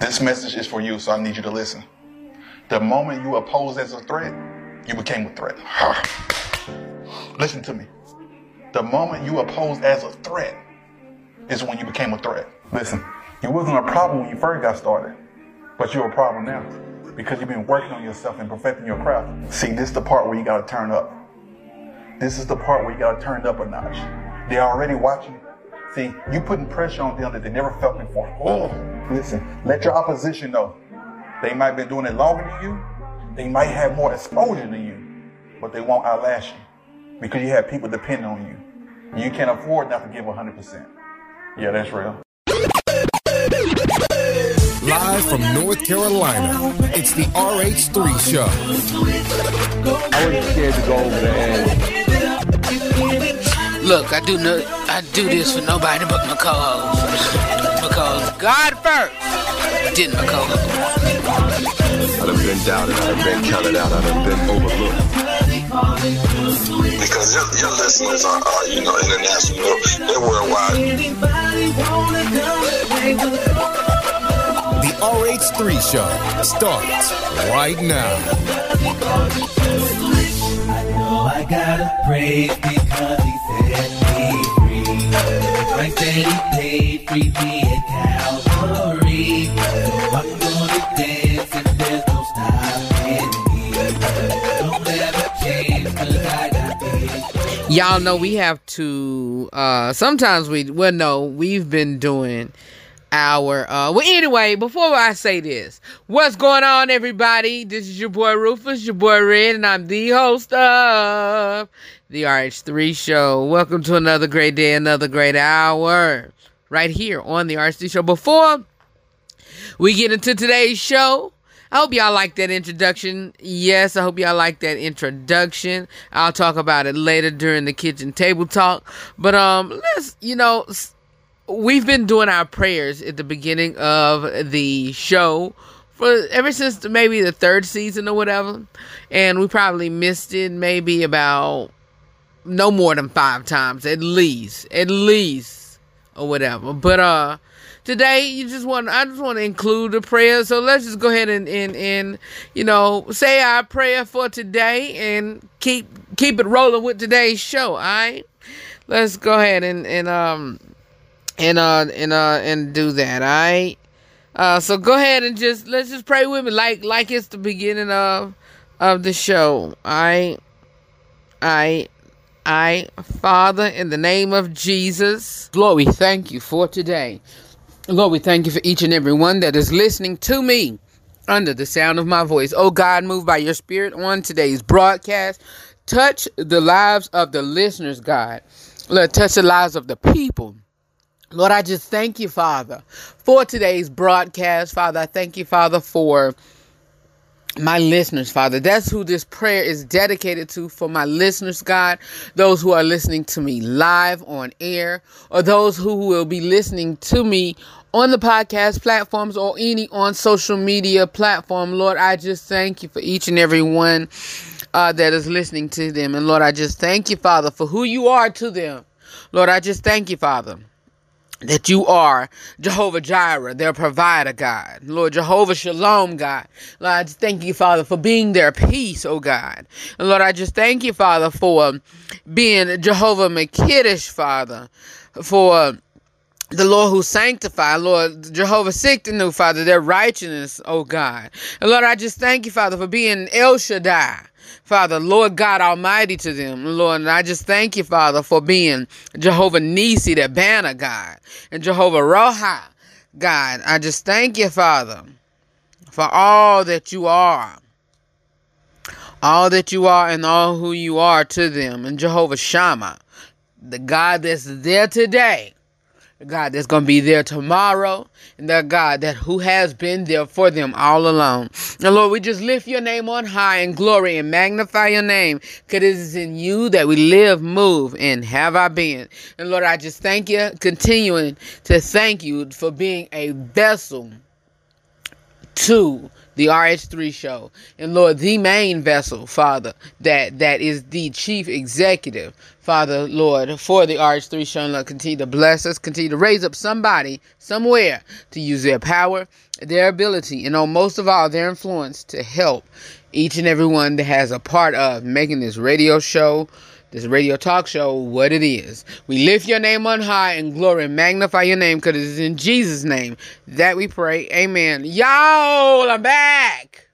This message is for you, so I need you to listen. The moment you oppose as a threat, you became a threat. listen to me. The moment you oppose as a threat is when you became a threat. Listen, you wasn't a problem when you first got started, but you're a problem now because you've been working on yourself and perfecting your craft. See, this is the part where you got to turn up. This is the part where you got to turn up a notch. They're already watching. See, you putting pressure on them that they never felt before. Oh, listen, let your opposition know. They might have been doing it longer than you. They might have more exposure than you, but they won't outlast you because you have people depending on you. You can't afford not to give 100%. Yeah, that's real. Live from North Carolina, it's the RH3 Show. I wasn't scared to go over there. Look, I do no, I do this for nobody but my co-host. Because God first, didn't co-host. I done been doubted, I done been counted out, I done been overlooked. Because your, your listeners are, are, you know, international, they're worldwide. The RH3 Show starts right now. I know I gotta praise because he set me I'm gonna dance there's no. Y'all know we have to. uh Sometimes we. Well, no, we've been doing our. uh Well, anyway, before I say this, what's going on, everybody? This is your boy Rufus, your boy Red, and I'm the host of the RH3 Show. Welcome to another great day, another great hour, right here on the RH3 Show. Before we get into today's show. I hope y'all like that introduction. Yes, I hope y'all like that introduction. I'll talk about it later during the kitchen table talk. But um let's you know we've been doing our prayers at the beginning of the show for ever since maybe the third season or whatever. And we probably missed it maybe about no more than five times at least. At least or whatever. But uh today you just want I just want to include the prayer. So let's just go ahead and, and and you know say our prayer for today and keep keep it rolling with today's show. All right, let's go ahead and and um and uh and uh and do that. All right. Uh, so go ahead and just let's just pray with me like like it's the beginning of of the show. All right. All right. I, Father, in the name of Jesus, Lord, we thank you for today. Lord, we thank you for each and every one that is listening to me under the sound of my voice. Oh God, move by your spirit on today's broadcast. Touch the lives of the listeners, God. Lord, touch the lives of the people. Lord, I just thank you, Father, for today's broadcast. Father, I thank you, Father, for my listeners, Father. That's who this prayer is dedicated to for my listeners, God. Those who are listening to me live on air, or those who will be listening to me on the podcast platforms or any on social media platform. Lord, I just thank you for each and every one uh, that is listening to them. And Lord, I just thank you, Father, for who you are to them. Lord, I just thank you, Father that you are Jehovah Jireh, their provider, God. Lord Jehovah Shalom, God. Lord, I just thank you, Father, for being their peace, oh God. And Lord, I just thank you, Father, for being Jehovah M'Kaddesh, Father, for the Lord who sanctify, Lord Jehovah Tsidkenu, Father, their righteousness, oh God. And Lord, I just thank you, Father, for being El Shaddai. Father, Lord God Almighty to them, Lord, and I just thank you, Father, for being Jehovah Nissi, the banner God, and Jehovah Roha, God. I just thank you, Father, for all that you are, all that you are, and all who you are to them, and Jehovah Shammah, the God that's there today, the God that's going to be there tomorrow, and the God that who has been there for them all along. And Lord, we just lift your name on high and glory and magnify your name, because it is in you that we live, move, and have our being. And Lord, I just thank you, continuing to thank you for being a vessel to the RH3 show. And Lord, the main vessel, Father, that that is the chief executive, Father, Lord, for the RH3 show. And Lord, continue to bless us, continue to raise up somebody somewhere to use their power, their ability, and on most of all, their influence to help each and every one that has a part of making this radio show this radio talk show what it is. We lift your name on high and glory and magnify your name because it is in Jesus' name that we pray. Amen. Y'all, I'm back.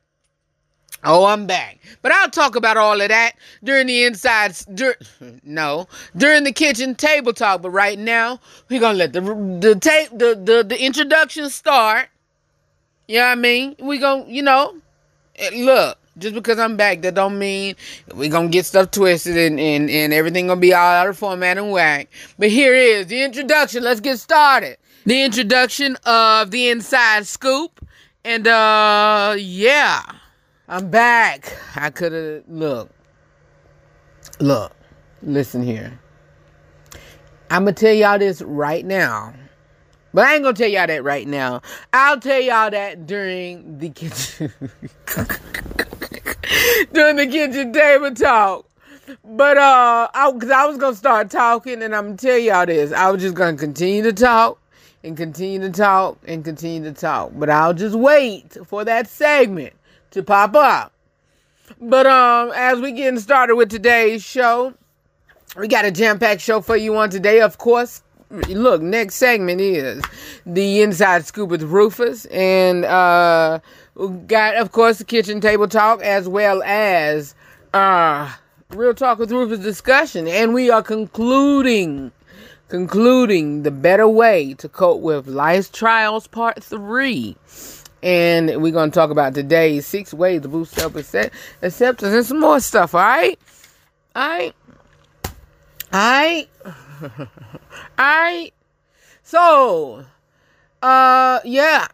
Oh, I'm back. But I'll talk about all of that during the inside, dur- no, during the kitchen table talk. But right now, we're going to let the, the, tape, the, the, the introduction start. You know what I mean? we going to, you know, eh, look just because I'm back, that don't mean we gonna get stuff twisted and, and, and everything gonna be all out of format and whack. But here is the introduction. Let's get started. The introduction of the inside scoop. And uh yeah. I'm back. I could have look. Look. Listen here. I'm gonna tell y'all this right now. But I ain't gonna tell y'all that right now. I'll tell y'all that during the kitchen. During the kitchen table talk. But uh, I, cause I was gonna start talking, and I'm gonna tell y'all this. I was just gonna continue to talk and continue to talk and continue to talk. But I'll just wait for that segment to pop up. But um, as we getting started with today's show, we got a jam-packed show for you on today. Of course, look, next segment is the inside scoop with Rufus, and uh, got of course the kitchen table talk as well as uh, real talk with Rufus discussion, and we are concluding. Concluding the better way to cope with life's trials, part three. And we're going to talk about today's six ways to boost self acceptance and some more stuff, all right? All right? All right? Alright. So, uh, yeah.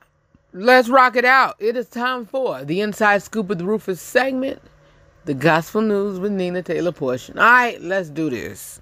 Let's rock it out. It is time for the Inside Scoop of the Rufus segment, the Gospel News with Nina Taylor portion. Alright, let's do this.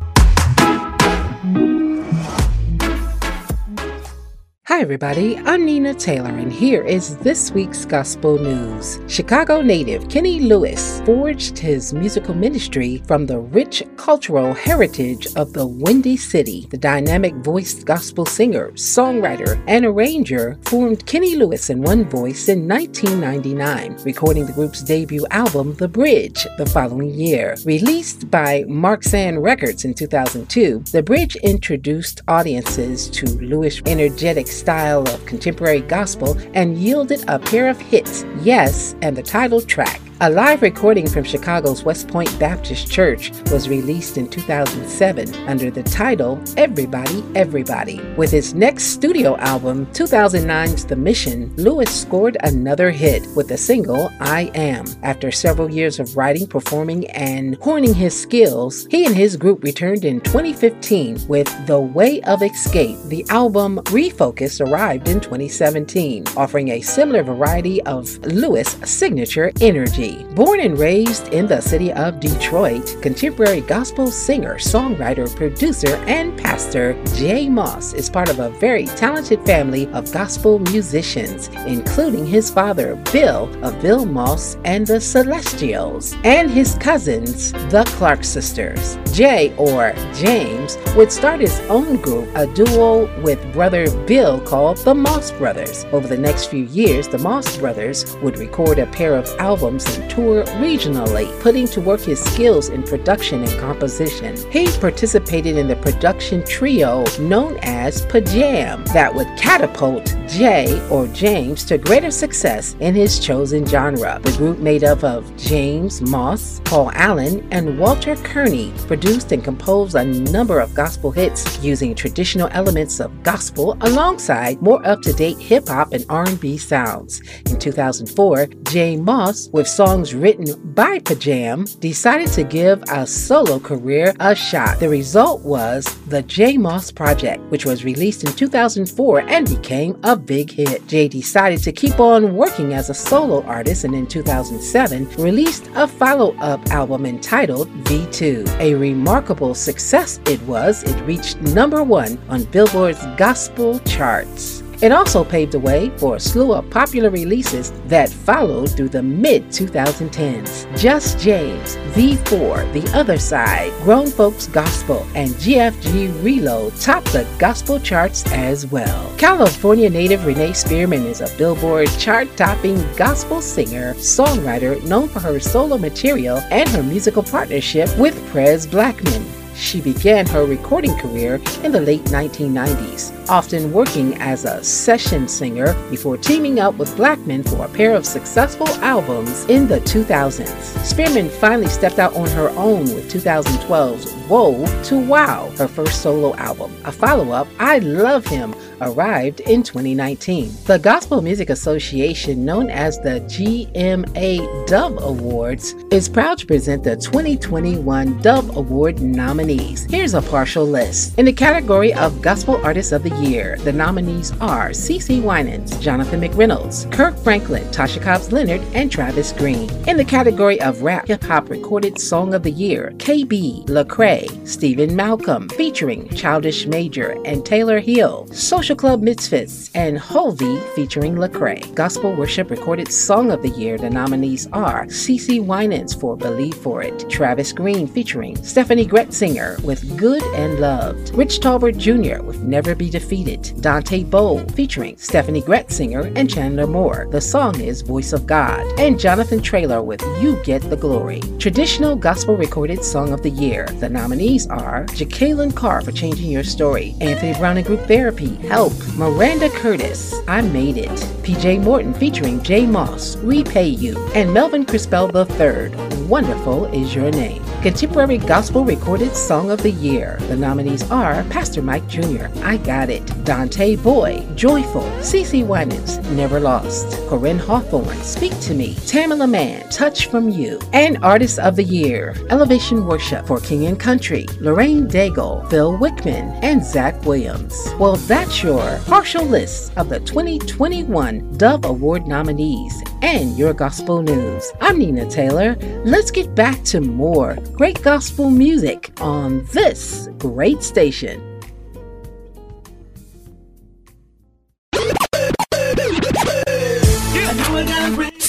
Hi, everybody. I'm Nina Taylor, and here is this week's gospel news. Chicago native Kenny Lewis forged his musical ministry from the rich cultural heritage of the Windy City. The dynamic voiced gospel singer, songwriter, and arranger formed Kenny Lewis and One Voice in 1999, recording the group's debut album, The Bridge, the following year. Released by Mark Sand Records in 2002, The Bridge introduced audiences to Lewis' energetic style of contemporary gospel and yielded a pair of hits, Yes and the title track. A live recording from Chicago's West Point Baptist Church was released in 2007 under the title Everybody, Everybody. With his next studio album, 2009's The Mission, Lewis scored another hit with the single I Am. After several years of writing, performing, and honing his skills, he and his group returned in 2015 with The Way of Escape. The album Refocus arrived in 2017, offering a similar variety of Lewis' signature energy. Born and raised in the city of Detroit, contemporary gospel singer, songwriter, producer, and pastor J Moss is part of a very talented family of gospel musicians, including his father, Bill of Bill Moss and the Celestials, and his cousins, the Clark sisters. Jay, or James, would start his own group, a duo with brother Bill called the Moss Brothers. Over the next few years, the Moss Brothers would record a pair of albums tour regionally, putting to work his skills in production and composition. He participated in the production trio known as Pajam that would catapult Jay or James to greater success in his chosen genre. The group made up of James Moss, Paul Allen, and Walter Kearney produced and composed a number of gospel hits using traditional elements of gospel alongside more up-to-date hip hop and R&B sounds. In 2004, J Moss, with songs written by Pajam, decided to give a solo career a shot. The result was the J Moss Project, which was released in 2004 and became a big hit. Jay decided to keep on working as a solo artist and in 2007 released a follow up album entitled V2. A remarkable success it was, it reached number one on Billboard's gospel charts. It also paved the way for a slew of popular releases that followed through the mid 2010s. Just James, V4, The Other Side, Grown Folks Gospel, and GFG Reload topped the gospel charts as well. California native Renee Spearman is a Billboard chart topping gospel singer, songwriter known for her solo material and her musical partnership with Prez Blackman. She began her recording career in the late 1990s, often working as a session singer before teaming up with Blackman for a pair of successful albums in the 2000s. Spearman finally stepped out on her own with 2012's Whoa to Wow, her first solo album. A follow up, I Love Him, arrived in 2019. The Gospel Music Association, known as the GMA Dove Awards, is proud to present the 2021 Dove Award nominees. Here's a partial list. In the category of Gospel Artist of the Year, the nominees are CeCe Winans, Jonathan McReynolds, Kirk Franklin, Tasha Cobbs Leonard, and Travis Green. In the category of Rap Hip Hop Recorded Song of the Year, KB, Lecrae, Steven Malcolm, featuring Childish Major and Taylor Hill, Social Club Misfits, and Hulvey featuring Lecrae. Gospel Worship Recorded Song of the Year, the nominees are CeCe Winans for Believe For It, Travis Green featuring Stephanie Gretzinger with Good and Loved, Rich Talbert Jr. with Never Be Defeated, Dante Bowe featuring Stephanie Gretzinger and Chandler Moore. The song is Voice of God, and Jonathan Traylor with You Get the Glory. Traditional Gospel Recorded Song of the Year, the nominees are Jekalyn Carr for Changing Your Story, Anthony Brown and Group Therapy, Help, Miranda Curtis, I Made It, PJ Morton featuring J Moss, Repay You, and Melvin Crispell III, Wonderful is Your Name. Contemporary Gospel Recorded Song of the Year. The nominees are Pastor Mike Jr., I Got It, Dante Bowe, Joyful, CeCe Winans, Never Lost, Koryn Hawthorne, Speak to Me, Tamela Mann, Touch from You, and Artist of the Year, Elevation Worship for King and Country, Lauren Daigle, Phil Wickham, and Zach Williams. Well, that's your partial list of the 2021 Dove Award nominees and your gospel news. I'm Nina Taylor. Let's get back to more great gospel music on this great station.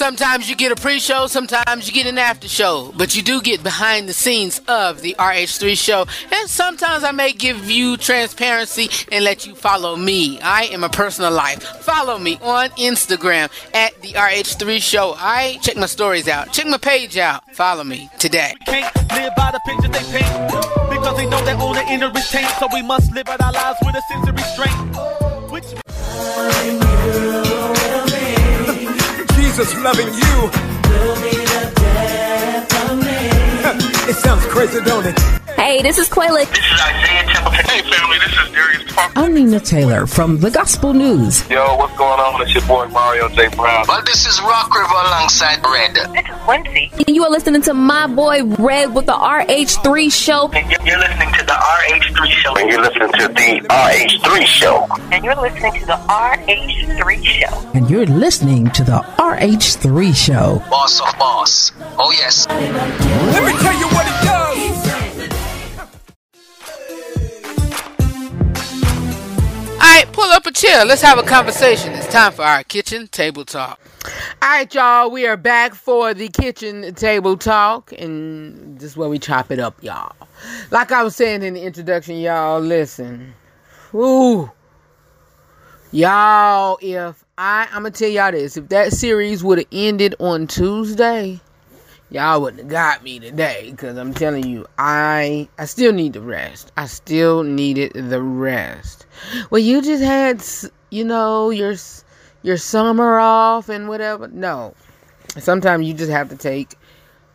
Sometimes you get a pre-show, sometimes you get an after show, but you do get behind the scenes of the RH3 show. And sometimes I may give you transparency and let you follow me. I am a personal life. Follow me on Instagram at the RH3 show. I check my stories out. Check my page out. Follow me today. So we must live out our lives with a sense of restraint. Which Jesus loving you. it sounds crazy, don't it? Hey, this is Quayla. This is Isaiah Templeton. Hey, family, this is Darius Parker. I'm Nina Taylor from the Gospel News. Yo, what's going on? It's your boy Mario J. Brown. Well, this is Rock River alongside Red. This is Quincy. You are listening to my boy Red with the RH3 show. And you're- you're listening to the RH3 show. And you're listening to the RH3 show. And you're listening to the RH3 show. And you're listening to the RH3 show. Boss of boss. Oh, yes. Let me tell you what it does. Right, pull up a chair. Let's have a conversation. It's time for our kitchen table talk. All right, y'all, we are back for the kitchen table talk, and this is where we chop it up, y'all. Like I was saying in the introduction, y'all, listen. Ooh. Y'all, if I, I'm gonna tell y'all this, if that series would have ended on Tuesday, y'all wouldn't have got me today. Because I'm telling you, I, I still need the rest. I still needed the rest. Well, you just had, you know, your your summer off and whatever. No, sometimes you just have to take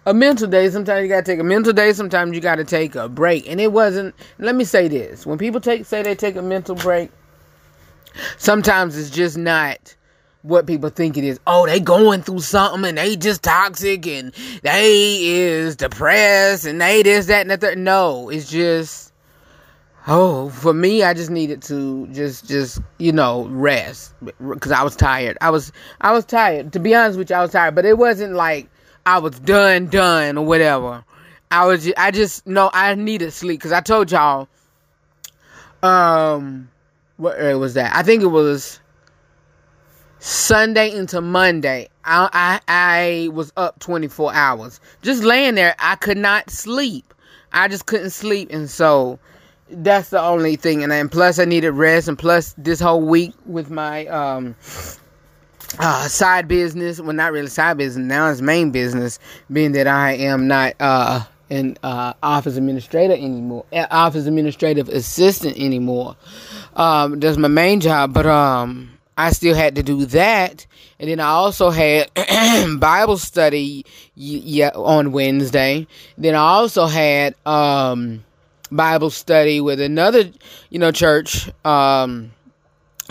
a mental day. Sometimes you gotta take a mental day. Sometimes you gotta take a break. And it wasn't. Let me say this: when people take say they take a mental break, sometimes it's just not what people think it is. Oh, they going through something and they just toxic and they is depressed and they this, that, and the third. No, it's just oh, for me, I just needed to just just, you know, rest. Cause I was tired. I was I was tired. To be honest with you, I was tired. But it wasn't like I was done, done or whatever. I was just, I just no, I needed sleep because I told y'all um what was that? I think it was Sunday into Monday. I, I I was up 24 hours. Just laying there, I could not sleep. I just couldn't sleep and so that's the only thing and then plus I needed rest and plus this whole week with my um uh, side business, well, not really side business. Now it's main business, being that I am not uh, an uh, office administrator anymore, office administrative assistant anymore. Um, that's my main job, but um, I still had to do that, and then I also had Bible study on Wednesday. Then I also had um, Bible study with another, you know, church. Um,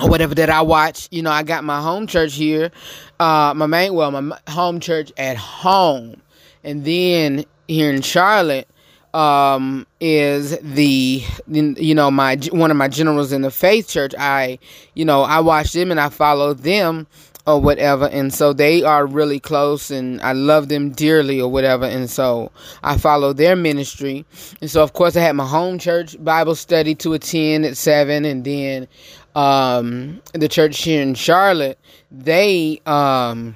or whatever that I watch. You know, I got my home church here, uh, my main, well, my home church at home, and then here in Charlotte um, is the you know my one of my generals in the faith church. I you know I watch them and I follow them or whatever. And so they are really close and I love them dearly or whatever. And so I follow their ministry. And so of course I had my home church Bible study to attend at 7 and then um, the church here in Charlotte, they um,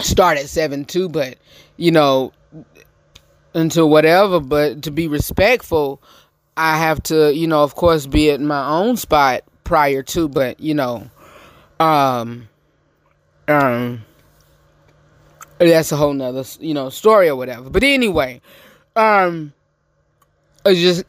start at seven too, but you know, until whatever. But to be respectful, I have to, you know, of course, be at my own spot prior to. But you know, um, um, that's a whole nother, you know, story or whatever. But anyway, um, it's just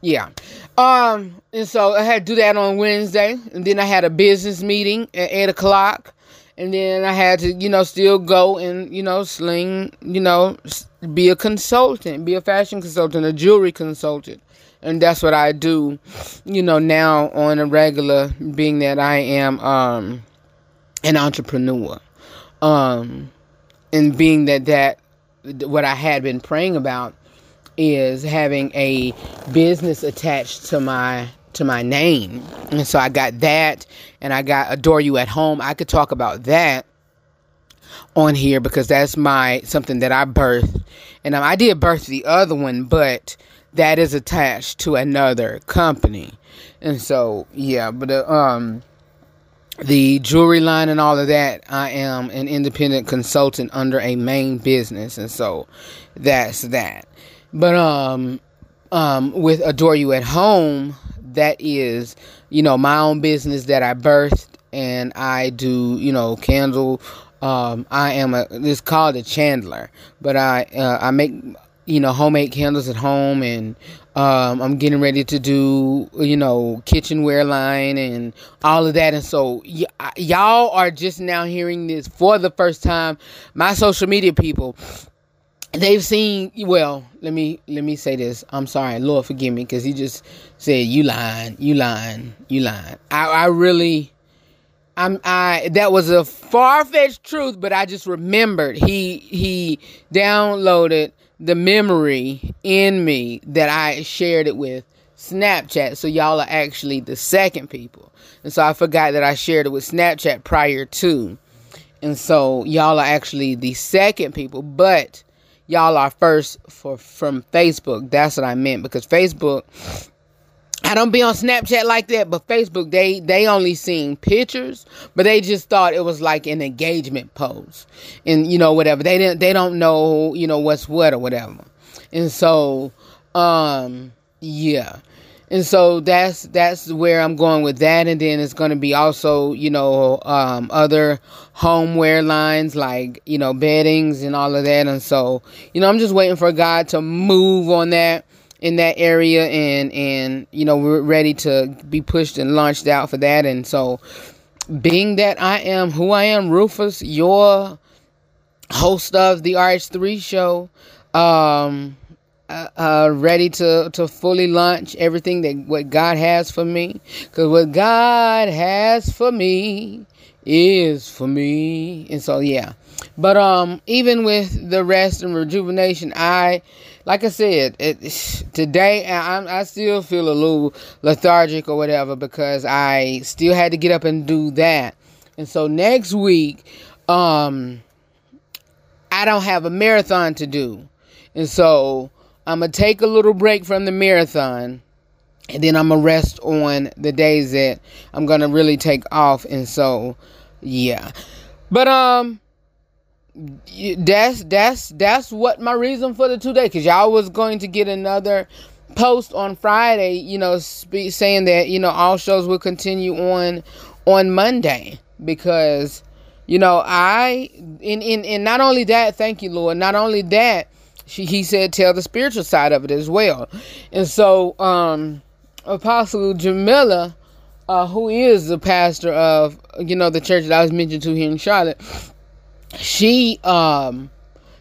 yeah. Um, and so I had to do that on Wednesday, and then I had a business meeting at eight o'clock, and then I had to, you know, still go and you know sling, you know, be a consultant, be a fashion consultant, a jewelry consultant, and that's what I do, you know, now on a regular, being that I am um an entrepreneur, um, and being that that what I had been praying about is having a business attached to my to my name. And so I got that and I got Adore You at Home. I could talk about that on here because that's my something that I birthed. And I did birth the other one, but that is attached to another company. And so, yeah, but uh, um the jewelry line and all of that, I am an independent consultant under a main business. And so that's that. But um um with Adore You at Home, that is, you know, my own business that I birthed and I do, you know, candle um I am a it's called a chandler, but I uh, I make you know homemade candles at home and um, I'm getting ready to do, you know, kitchenware line and all of that. And so y- y'all are just now hearing this for the first time. My social media people, they've seen well let me let me say this. I'm sorry lord forgive me because he just said you lying you lying you lying. I, I really i'm i that was a far-fetched truth but i just remembered. He he downloaded the memory in me that i shared it with snapchat. So y'all are actually the second people. And so i forgot that i shared it with snapchat prior to. And so y'all are actually the second people. But y'all are first for from Facebook. That's what I meant because Facebook I don't be on Snapchat like that, but Facebook they they only seen pictures, but they just thought it was like an engagement pose. And you know whatever. They didn't they don't know, you know what's what or whatever. And so um yeah and so that's that's where I'm going with that. And then it's going to be also, you know, um, other homeware lines like you know beddings and all of that. And so, you know, I'm just waiting for God to move on that in that area, and and you know we're ready to be pushed and launched out for that. And so, being that I am who I am, Rufus, your host of the RH3 show. Um, uh, uh, ready to to fully launch everything that what God has for me. Cause what God has for me is for me. And so yeah. But um even with the rest and rejuvenation, I like I said, it, today I, I still feel a little lethargic or whatever because I still had to get up and do that. And so next week, um, I don't have a marathon to do. And so I'm going to take a little break from the marathon and then I'm going to rest on the days that I'm going to really take off. And so, yeah. But, um, that's that's that's what my reason for the two day because y'all was going to get another post on Friday, you know, spe- saying that you know all shows will continue on on Monday because you know I in in and not only that, thank you Lord, not only that, she he said tell the spiritual side of it as well, and so um Apostle Jamila. Uh, who is the pastor of you know the church that I was mentioned to here in Charlotte? she um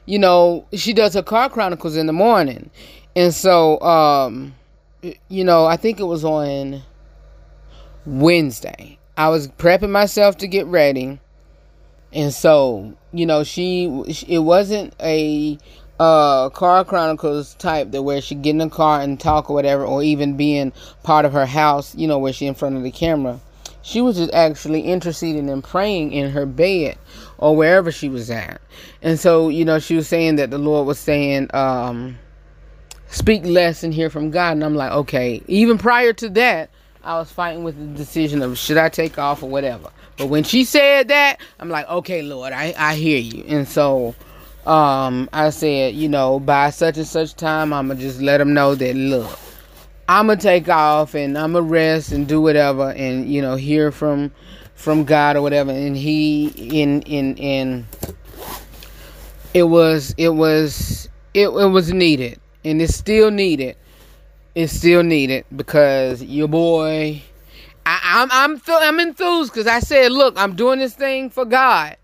you know she does her car chronicles in the morning and so um you know i think it was on wednesday i was prepping myself to get ready and so you know she it wasn't a uh car chronicles type that where she get in the car and talk or whatever or even being part of her house you know where she in front of the camera she was just actually interceding and praying in her bed or wherever she was at. And so, you know, she was saying that the Lord was saying, um, speak less and hear from God. And I'm like, okay. Even prior to that, I was fighting with the decision of should I take off or whatever. But when she said that, I'm like, okay, Lord, I, I hear you. And so um, I said, you know, by such and such time, I'm going to just let them know that, look, I'm going to take off and I'm going to rest and do whatever and, you know, hear from from God or whatever, and he in in in it was it was it, it was needed, and it's still needed. It's still needed because your boy, I, I'm I'm I'm enthused because I said, look, I'm doing this thing for God.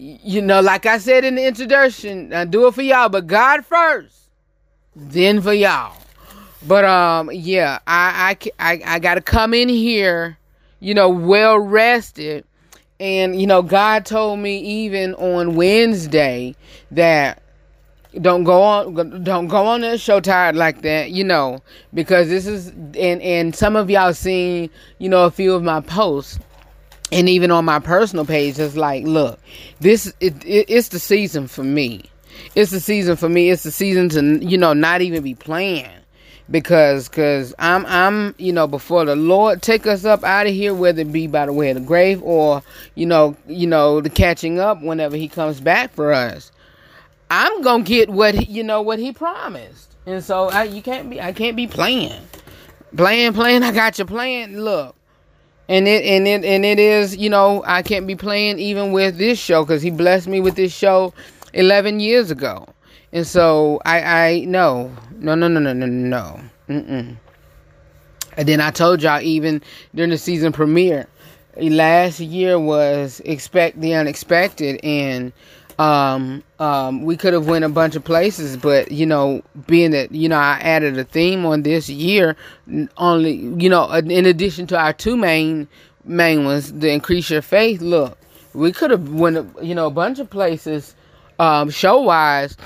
You know, like I said in the introduction, I do it for y'all, but God first, then for y'all. But um, yeah, I I I, I got to come in here you know, well rested. And, you know, God told me even on Wednesday that don't go on don't go on that show tired like that you know because this is and and some of y'all seen you know a few of my posts and even on my personal page it's like look this it, it, it's the season for me. It's the season for me. It's the season to you know not even be playing. Because cause I'm I'm you know before the Lord take us up out of here whether it be by the way of the grave or you know you know the catching up whenever he comes back for us I'm gonna get what he, you know what he promised. And so I, you can't be I can't be playing. Playing playing I got you playing. Look and it and it and it is you know I can't be playing even with this show because he blessed me with this show 11 years ago and so I I no no no no no no no. Mm-mm. And then I told y'all even during the season premiere, last year was expect the unexpected and um um we could have went a bunch of places but you know being that you know I added a theme on this year only you know in addition to our two main main ones the increase your faith look we could have went you know a bunch of places um show wise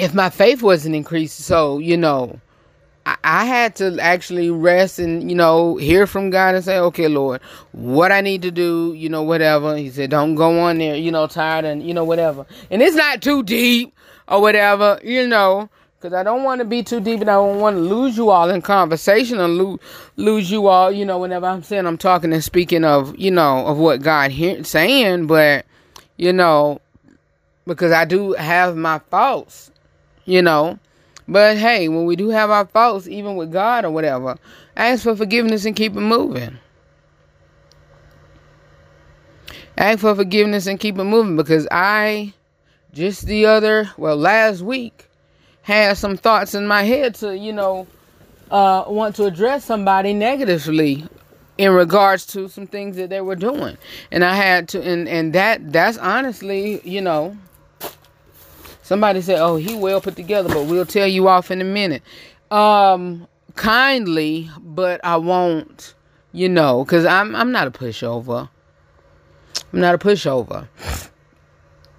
if my faith wasn't increased, so you know, I, had to actually rest and you know hear from God and say, okay, Lord, what I need to do, you know, whatever. He said, don't go on there, you know, tired and you know whatever. And it's not too deep or whatever, you know. Because I don't want to be too deep and I don't want to lose you all in conversation or lose, lose you all, you know, whenever I'm saying I'm talking and speaking of, you know, of what God hear, saying. But, you know, because I do have my faults you know. But hey, when we do have our faults, even with God or whatever, ask for forgiveness and keep it moving. Ask for forgiveness and keep it moving because I just the other, well, last week had some thoughts in my head to, you know, uh, want to address somebody negatively in regards to some things that they were doing. And I had to, and, and that, that's honestly, you know, Somebody said, "Oh, he well put together," but we'll tell you off in a minute. Um, kindly, but I won't. You know, because I'm I'm not a pushover. I'm not a pushover.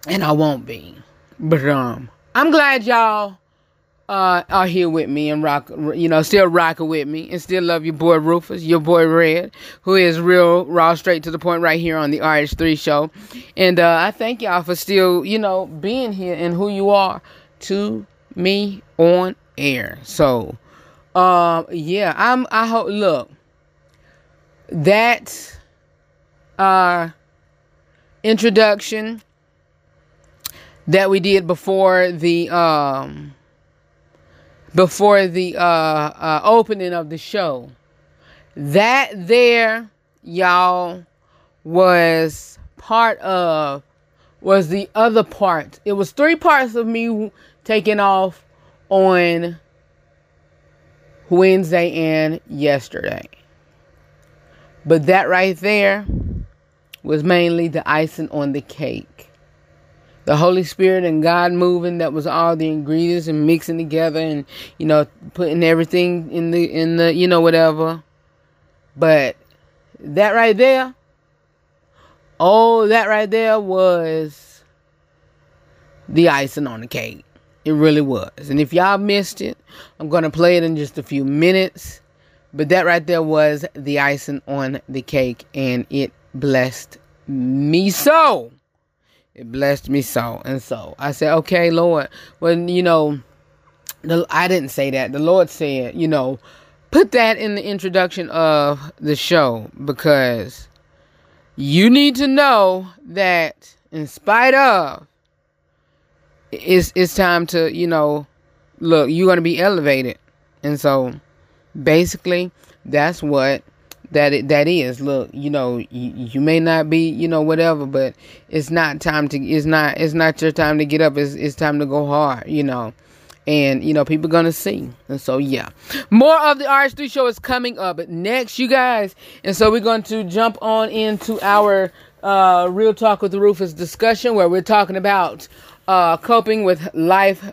And I won't be. But um I'm glad y'all uh are here with me and rock you know, still rocking with me and still love your boy Rufus, your boy Red, who is real raw straight to the point right here on the RH3 show. And uh I thank y'all for still, you know, being here and who you are to me on air. So um yeah, I'm I hope look that uh introduction that we did before the um before the uh, uh opening of the show. That there y'all was part of was the other part. It was three parts of me taking off on Wednesday and yesterday. But that right there was mainly the icing on the cake. The Holy Spirit and God moving that was all the ingredients and mixing together and you know putting everything in the in the you know whatever. But that right there oh that right there was the icing on the cake. It really was. And if y'all missed it, I'm going to play it in just a few minutes. But that right there was the icing on the cake and it blessed me so. It blessed me so. And so I said, okay, Lord, when, you know, the, I didn't say that. The Lord said, you know, put that in the introduction of the show because you need to know that in spite of, it's, it's time to, you know, look, you're going to be elevated. And so basically, that's what that it, that is. Look you know you, you may not be you know whatever but it's not time to it's not it's not your time to get up. It's, it's time to go hard you know. And you know people gonna see. And so yeah. More of the rh3 show is coming up next you guys. And so we're going to jump on into our uh real talk with rufus discussion where we're talking about uh coping with life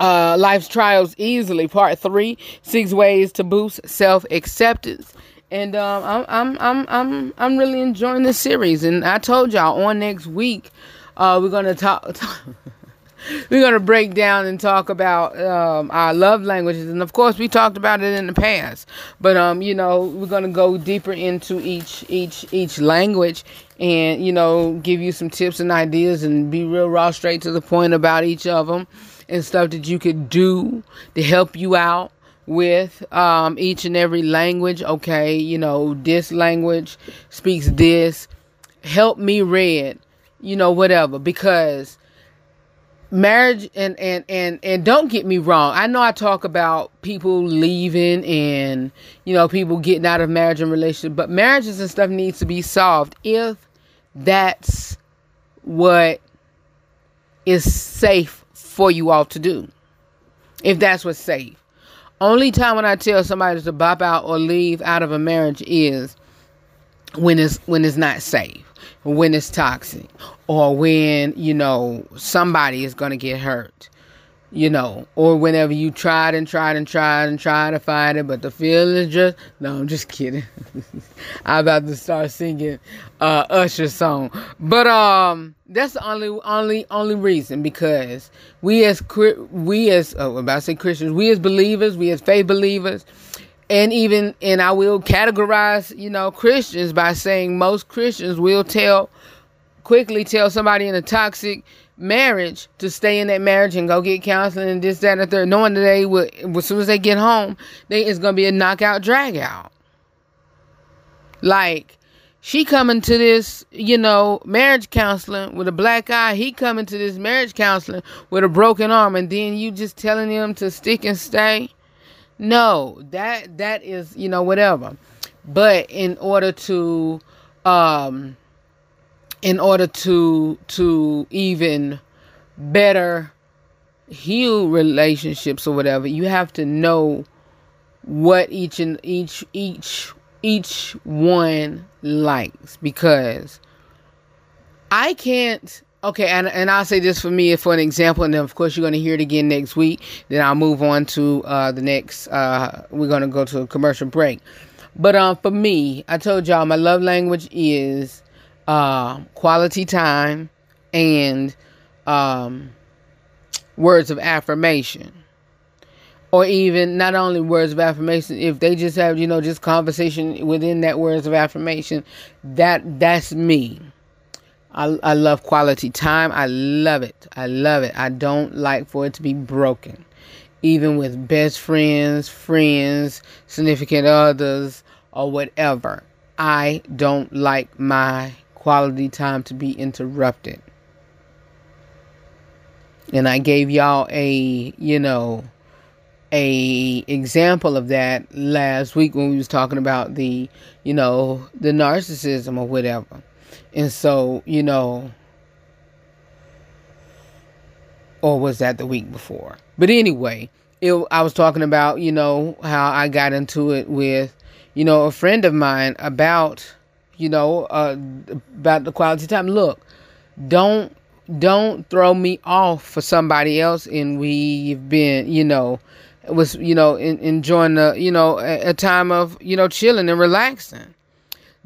uh, life's trials easily. Part three six ways to boost self-acceptance and um, I'm I'm I'm I'm I'm really enjoying this series. And I told y'all on next week, uh, we're gonna talk. we're gonna break down and talk about um, our love languages, and of course, we talked about it in the past. But um, you know, we're gonna go deeper into each each each language, and you know, give you some tips and ideas, and be real raw, straight to the point about each of them, and stuff that you could do to help you out with um, each and every language. Okay, you know, this language speaks this. Help me read, you know, whatever. Because marriage and and and and don't get me wrong. I know I talk about people leaving and you know people getting out of marriage and relationship, but marriages and stuff needs to be solved if that's what is safe for you all to do. If that's what's safe. Only time when I tell somebody to bop out or leave out of a marriage is when it's when it's not safe, when it's toxic, or when you know somebody is gonna get hurt, you know, or whenever you tried and tried and tried and tried to fight it, but the feeling is just no. I'm just kidding. I'm about to start singing uh, Usher song, but um, that's the only only only reason because we as we as oh, about to say Christians, we as believers, we as faith believers, and even and I will categorize you know Christians by saying most Christians will tell quickly tell somebody in a toxic marriage to stay in that marriage and go get counseling and this that and third, knowing that they will as soon as they get home, they it's gonna be a knockout drag out. Like she coming to this, you know, marriage counseling with a black eye. He coming to this marriage counseling with a broken arm, and then you just telling him to stick and stay. No, that that is, you know, whatever. But in order to, um, in order to to even better heal relationships or whatever, you have to know what each and each each each one likes. Because I can't okay and, and I'll say this for me for an example and then of course you're going to hear it again next week. Then I'll move on to uh, the next uh, we're going to go to a commercial break. But um for me I told y'all my love language is uh, quality time and um, words of affirmation. Or even not only words of affirmation if they just have you know just conversation within that words of affirmation that that's me. I, I love quality time. I love it. I love it. I don't like for it to be broken. Even with best friends friends significant others or whatever. I don't like my quality time to be interrupted. And i gave y'all a you know a example of that last week when we was talking about the you know the narcissism or whatever. And so you know or was that the week before? But anyway it, i was talking about you know how i got into it with you know a friend of mine about you know uh, about the quality time. Look don't don't throw me off for somebody else and we've been you know was you know in, enjoying the you know a, a time of you know chilling and relaxing.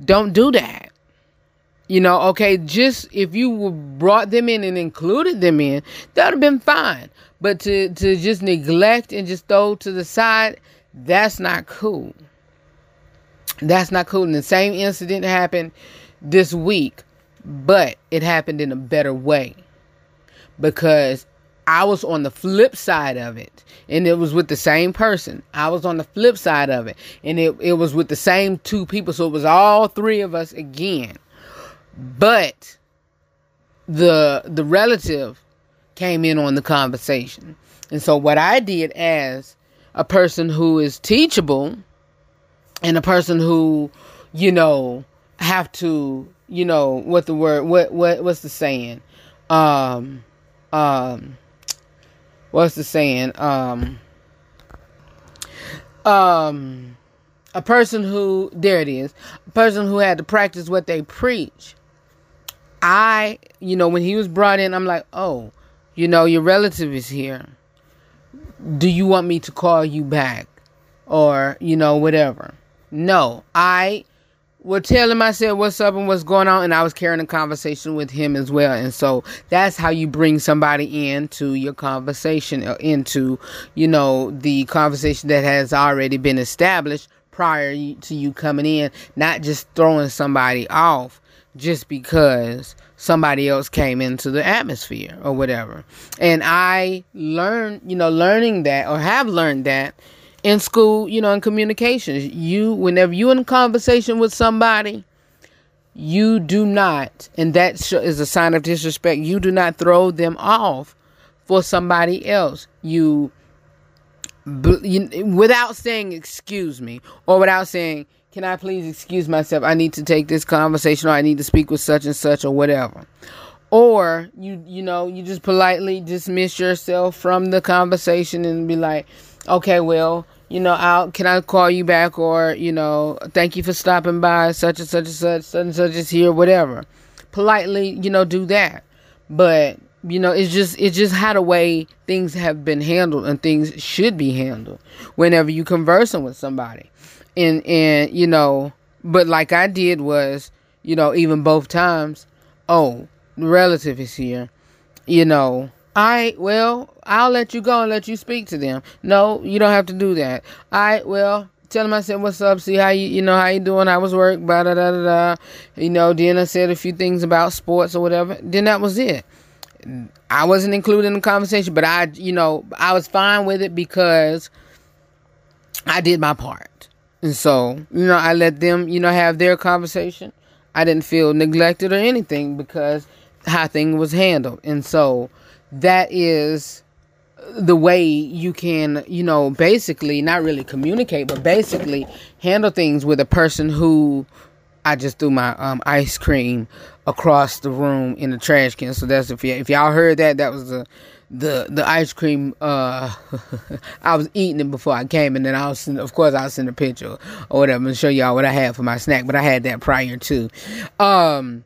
Don't do that. You know okay just if you brought them in and included them in that would have been fine. But to to just neglect and just throw to the side that's not cool that's not cool and the same incident happened this week but it happened in a better way because I was on the flip side of it, and it was with the same person. I was on the flip side of it, and it, it was with the same two people. So it was all three of us again. But the the relative came in on the conversation. And so what I did as a person who is teachable and a person who, you know, have to, you know, what the word what what what's the saying? Um um what's the saying? Um, um, a person who there it is, a person who had to practice what they preach. I, you know, when he was brought in, I'm like, oh, you know, your relative is here. Do you want me to call you back, or you know, whatever? No, I would tell him I said what's up and what's going on, and I was carrying a conversation with him as well. And so that's how you bring somebody into your conversation, uh, into you know the conversation that has already been established prior to you coming in, not just throwing somebody off just because somebody else came into the atmosphere or whatever. And I learned, you know, learning that or have learned that in school, you know, in communications. You, whenever you're in conversation with somebody, you do not, and that is a sign of disrespect, you do not throw them off for somebody else. You, you without saying excuse me or without saying, can I please excuse myself? I need to take this conversation or I need to speak with such and such or whatever. Or you, you know, you just politely dismiss yourself from the conversation and be like, okay, well, you know, I'll can I call you back or, you know, thank you for stopping by, such and such and such, such and such is here, whatever. Politely, you know, do that. But, you know, it's just it's just how the way things have been handled and things should be handled whenever you conversing with somebody. And and, you know, but like I did was, you know, even both times, oh, relative is here, you know, I well, I'll let you go and let you speak to them. No, you don't have to do that. I well, tell them I said what's up, see how you you know how you doing, how was work, blah da da da da. You know, then I said a few things about sports or whatever. Then that was it. I wasn't included in the conversation, but I you know, I was fine with it because I did my part. And so, you know, I let them, you know, have their conversation. I didn't feel neglected or anything because how thing was handled. And so that is the way you can, you know, basically not really communicate, but basically handle things with a person who I just threw my um, ice cream across the room in the trash can. So that's if y- if y'all heard that, that was the the the ice cream. Uh, I was eating it before I came, and then I was of course I'll send a picture or whatever and show y'all what I had for my snack. But I had that prior to. Um,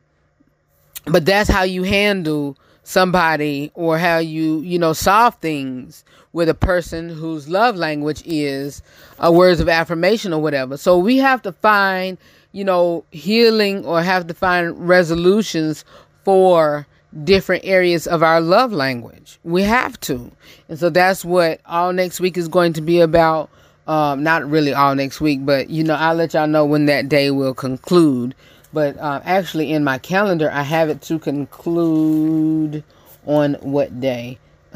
but that's how you handle somebody or how you you know solve things with a person whose love language is uh, words of affirmation or whatever. So we have to find you know healing or have to find resolutions for different areas of our love language. We have to. And so that's what all next week is going to be about. Um, not really all next week, but you know, I'll let y'all know when that day will conclude. But uh, actually, in my calendar, I have it to conclude on what day?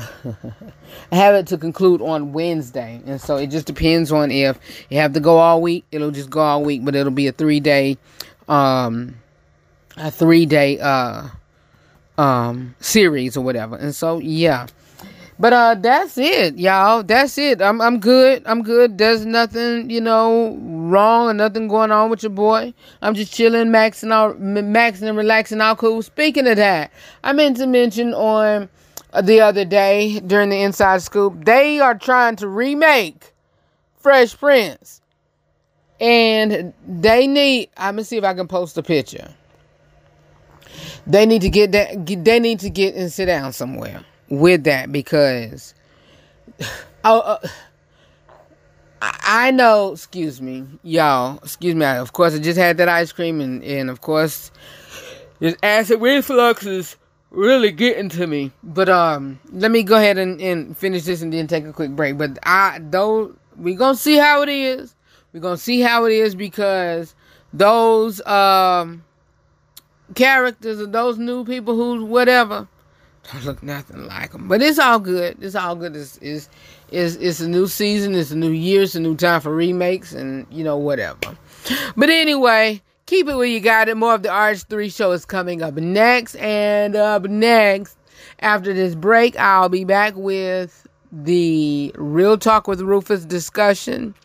I have it to conclude on Wednesday. And so it just depends on if you have to go all week, it'll just go all week, but it'll be a three day, um, a three day, uh, um, series or whatever. And so, yeah. But uh that's it, y'all. That's it. I'm I'm good. I'm good. There's nothing, you know, wrong or nothing going on with your boy. I'm just chilling, maxing out maxing and relaxing out cool. Speaking of that, I meant to mention on the other day during the inside scoop, they are trying to remake Fresh Prince. And they need I'm gonna see if I can post a picture. They need to get that they need to get and sit down somewhere with that because oh, uh, I know, excuse me, y'all, excuse me. Of course, I just had that ice cream, and, and of course, this acid reflux is really getting to me. But um, let me go ahead and, and finish this and then take a quick break. But I though we gonna see how it is. We're gonna see how it is because those um characters or those new people who whatever don't look nothing like them. But it's all good. It's all good. It's, it's, it's, it's a new season. It's a new year. It's a new time for remakes and, you know, whatever. But anyway, keep it where you got it. More of the RH3 show is coming up next. And up next, after this break, I'll be back with the Real Talk with Rufus discussion.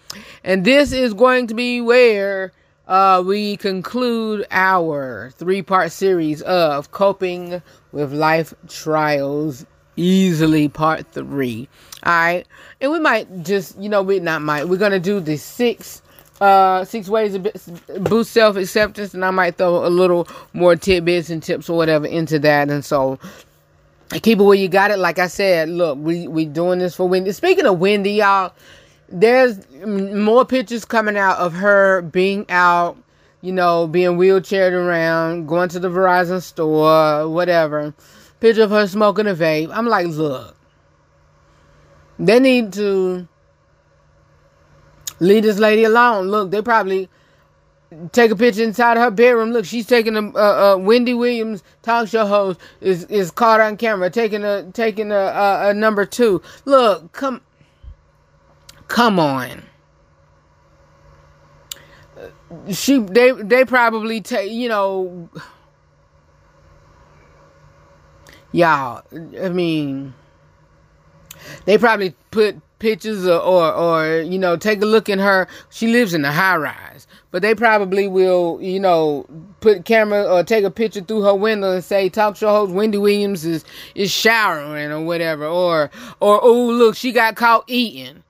And this is going to be where uh, we conclude our three part series of coping with life trials easily part three. All right. And we might just, you know, we not might, we're going to do the six, uh, six ways to boost self acceptance. And I might throw a little more tidbits and tips or whatever into that. And so keep it where you got it. Like I said, look, we, we doing this for Wendy. Speaking of Wendy, y'all, there's more pictures coming out of her being out, you know, being wheelchaired around, going to the Verizon store, whatever. Picture of her smoking a vape. I'm like, look, they need to leave this lady alone. Look, they probably take a picture inside her bedroom. Look, she's taking a, Wendy Williams talk show host is is caught on camera taking a taking a, a, a number two. Look, come Come on. She they they probably take you know y'all I mean they probably put pictures or, or, or you know take a look in her she lives in a high rise but they probably will you know put camera or take a picture through her window and say talk show host wendy williams is is showering or whatever or or oh look she got caught eating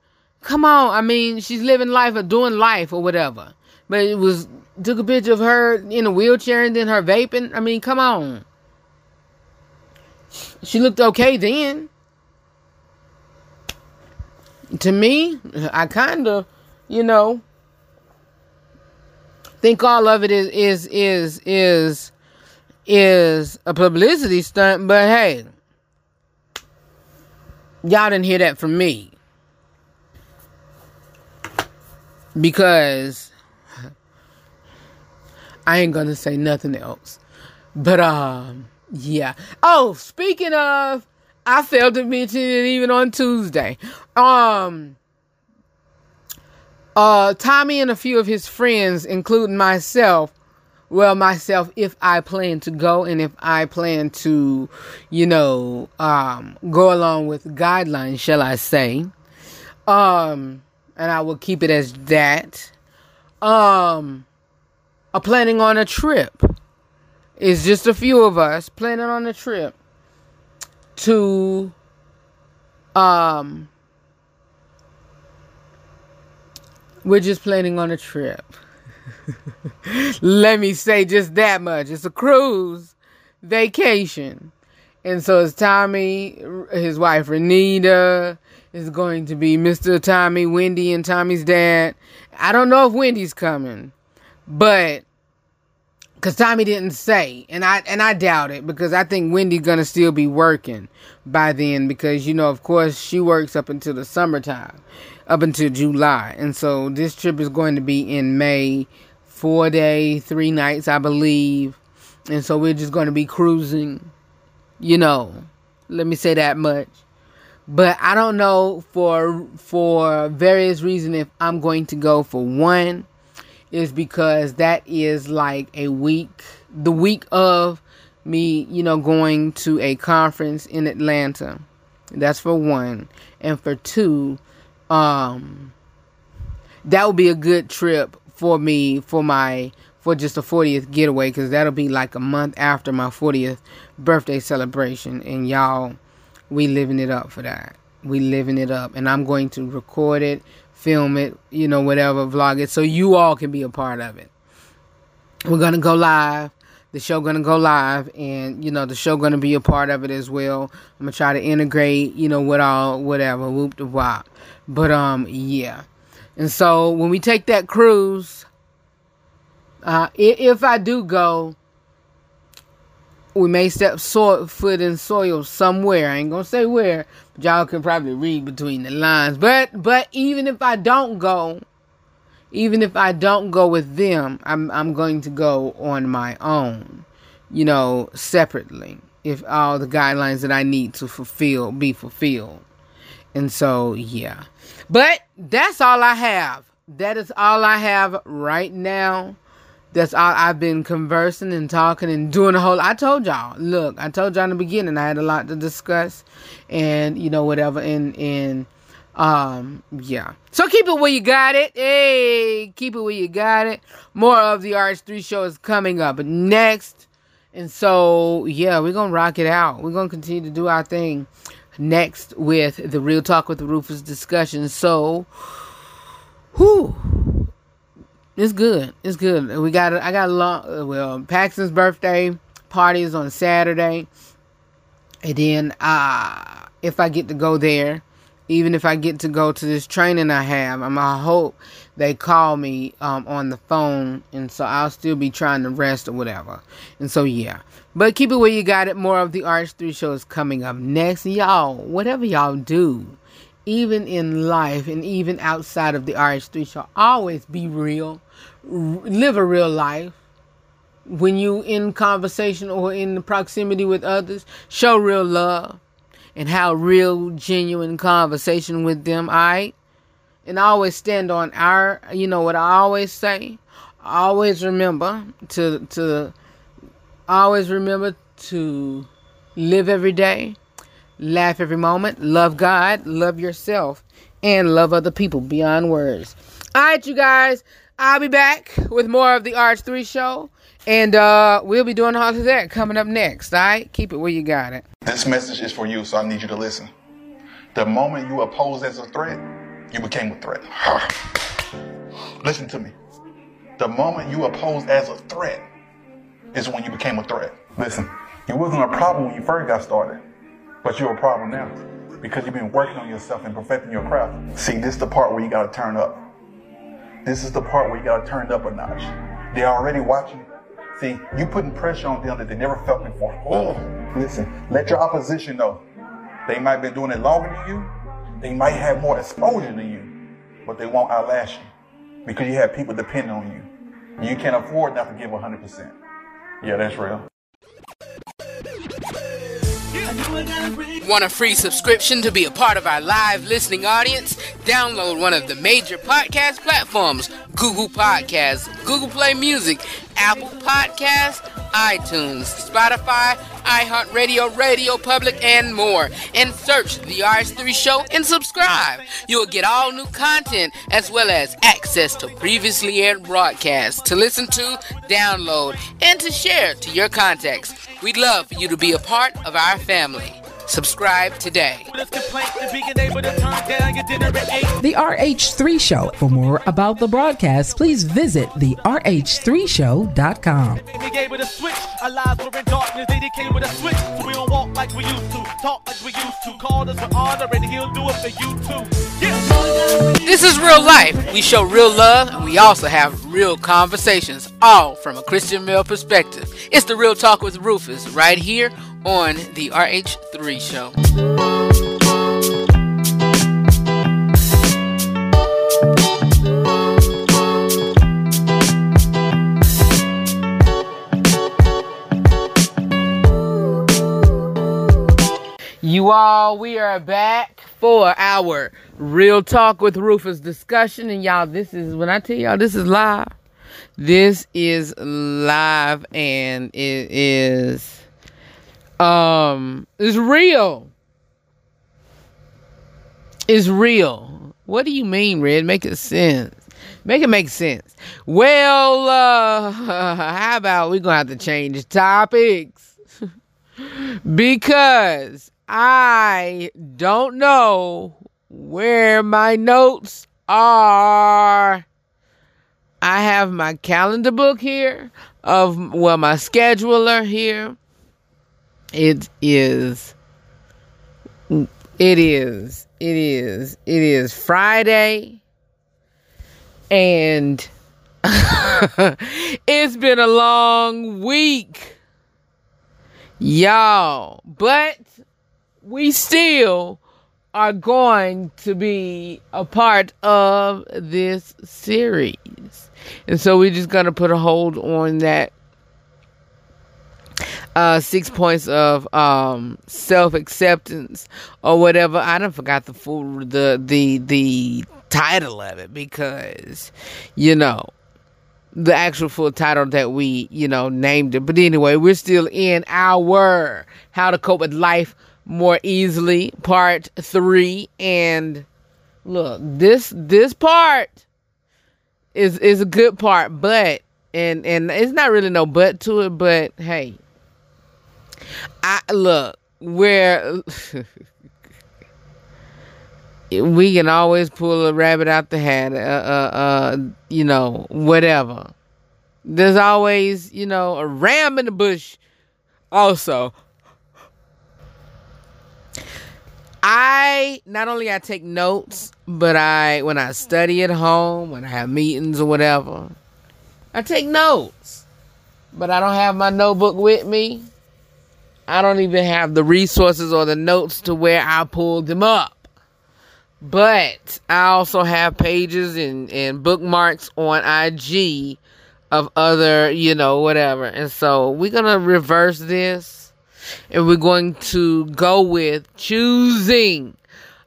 Come on, I mean, she's living life or doing life or whatever. But it was took a picture of her in a wheelchair and then her vaping. I mean, come on. She looked okay then. To me, I kind of, you know, think all of it is is is is is a publicity stunt. But hey, y'all didn't hear that from me. Because I ain't gonna say nothing else. But um, yeah. Oh, speaking of, I failed to mention it even on Tuesday. Um, uh, Tommy and a few of his friends, including myself, well, myself, if I plan to go and if I plan to, you know, um, go along with guidelines, shall I say, um, and I will keep it as that. Um, are planning on a trip. It's just a few of us planning on a trip to um we're just planning on a trip. Let me say just that much. It's a cruise vacation. And so it's Tommy, his wife Renita, is going to be Mr. Tommy, Wendy, and Tommy's dad. I don't know if Wendy's coming, but because Tommy didn't say, and I and I doubt it because I think Wendy's gonna still be working by then because you know of course she works up until the summertime, up until July, and so this trip is going to be in May, four day, three nights I believe, and so we're just going to be cruising, you know, let me say that much. But I don't know for for various reasons if I'm going to go for one is because that is like a week, the week of me, you know, going to a conference in Atlanta. That's for one. And for two, um, that would be a good trip for me for my for just a 40th getaway because that'll be like a month after my 40th birthday celebration and y'all we living it up for that we living it up and i'm going to record it film it, you know, whatever, vlog it, so you all can be a part of it. We're gonna go live. The show gonna go live, and you know the show gonna be a part of it as well. I'm gonna try to integrate, you know, what all, whatever, whoop the wop. But um, yeah. And so when we take that cruise, uh, if I do go, we may step so- foot in soil somewhere. I ain't gonna say where, but y'all can probably read between the lines. But but even if I don't go, even if I don't go with them, I'm I'm going to go on my own, you know, separately. If all the guidelines that I need to fulfill be fulfilled. And so yeah. But that's all I have. That is all I have right now that's all I've been conversing and talking and doing a whole I told y'all, look, I told y'all in the beginning I had a lot to discuss and you know whatever and and um yeah. So keep it where you got it. Hey, keep it where you got it. More of the RH3 show is coming up next. And so yeah, we're gonna rock it out. We're gonna continue to do our thing next with the Real Talk with the Rufus discussion. So whew it's good. It's good. We got. I got a long. Well, Paxton's birthday party is on Saturday, and then uh, if I get to go there, even if I get to go to this training I have, I'm. I hope they call me um, on the phone, and so I'll still be trying to rest or whatever. And so yeah, but keep it where you got it. More of the RH3 show is coming up next, y'all. Whatever y'all do even in life and even outside of the RH3 shall always be real live a real life. When you in conversation or in proximity with others show real love and have real genuine conversation with them all right and I always stand on our you know what i always say? Always remember to to always remember to live every day laugh every moment love god love yourself and love other people beyond words all right you guys I'll be back with more of the RH3 show. And uh, we'll be doing all of that coming up next. All right? Keep it where you got it. This message is for you, so I need you to listen. The moment you opposed as a threat, you became a threat. listen to me. The moment you opposed as a threat is when you became a threat. Listen, you wasn't a problem when you first got started, but you're a problem now because you've been working on yourself and perfecting your craft. See, this is the part where you got to turn up. This is the part where you got to turn up a notch. They're already watching. See, you putting pressure on them that they never felt before. Oh, listen, let your opposition know. They might be doing it longer than you. They might have more exposure than you, but they won't outlast you because you have people depending on you. You can't afford not to give 100%. Yeah, that's real. Want a free subscription to be a part of our live listening audience? Download one of the major podcast platforms Google Podcasts, Google Play Music, Apple Podcasts, iTunes, Spotify, iHeartRadio, Radio Public, and more. And search The RH3 Show and subscribe. You'll get all new content as well as access to previously aired broadcasts to listen to, download, and to share to your contacts. We'd love for you to be a part of our family. Subscribe today. The RH3 Show. For more about the broadcast, please visit the RH3Show.com. This is real life. We show real love and we also have real conversations, all from a Christian male perspective. It's the Real Talk with Rufus right here on the RH3 show. You all, we are back for our Real Talk with Rufus discussion. And y'all, this is, when I tell y'all, this is live. This is live and it is, um, it's real. It's real. What do you mean, Red? Make it sense. Make it make sense. Well, uh, how about we gonna have to change topics? because I don't know where my notes are. I have my calendar book here of well my scheduler here. It is it is it is it is Friday and it's been a long week. Y'all, but we still are going to be a part of this series. And so we're just going to put a hold on that uh, six points of um, self acceptance or whatever. I don't forgot the full the the the title of it because you know the actual full title that we you know named it. But anyway, we're still in our how to cope with life more easily part 3 and look this this part is is a good part but and and it's not really no but to it but hey i look where we can always pull a rabbit out the hat uh, uh uh you know whatever there's always you know a ram in the bush also I not only I take notes, but I when I study at home, when I have meetings or whatever, I take notes. But I don't have my notebook with me. I don't even have the resources or the notes to where I pulled them up. But I also have pages and, and bookmarks on IG of other, you know, whatever. And so we're going to reverse this and we're going to go with choosing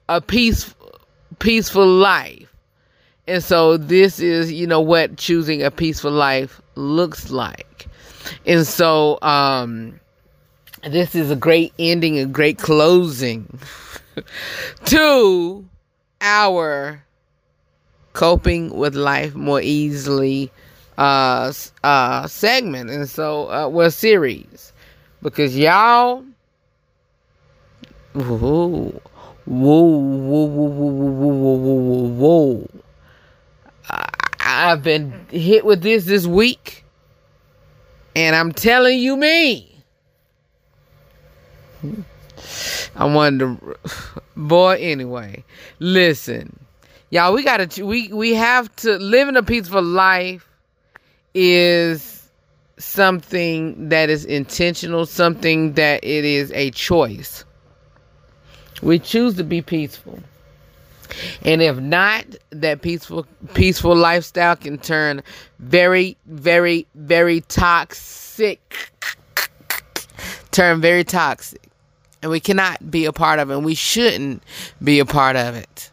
a peaceful peaceful life. And so this is, you know, what choosing a peaceful life looks like. And so um this is a great ending, a great closing to our coping with life more easily uh, uh, segment. And so, uh, well, series. Because y'all. Whoa, whoa, whoa, whoa, whoa, whoa, whoa, whoa, I've been hit with this this week. And I'm telling you, me. I wonder boy anyway listen y'all we gotta we we have to living a peaceful life is something that is intentional, something that it is a choice. We choose to be peaceful. And if not, that peaceful peaceful lifestyle can turn very, very, very toxic. Turn very toxic. And we cannot be a part of it. And we shouldn't be a part of it.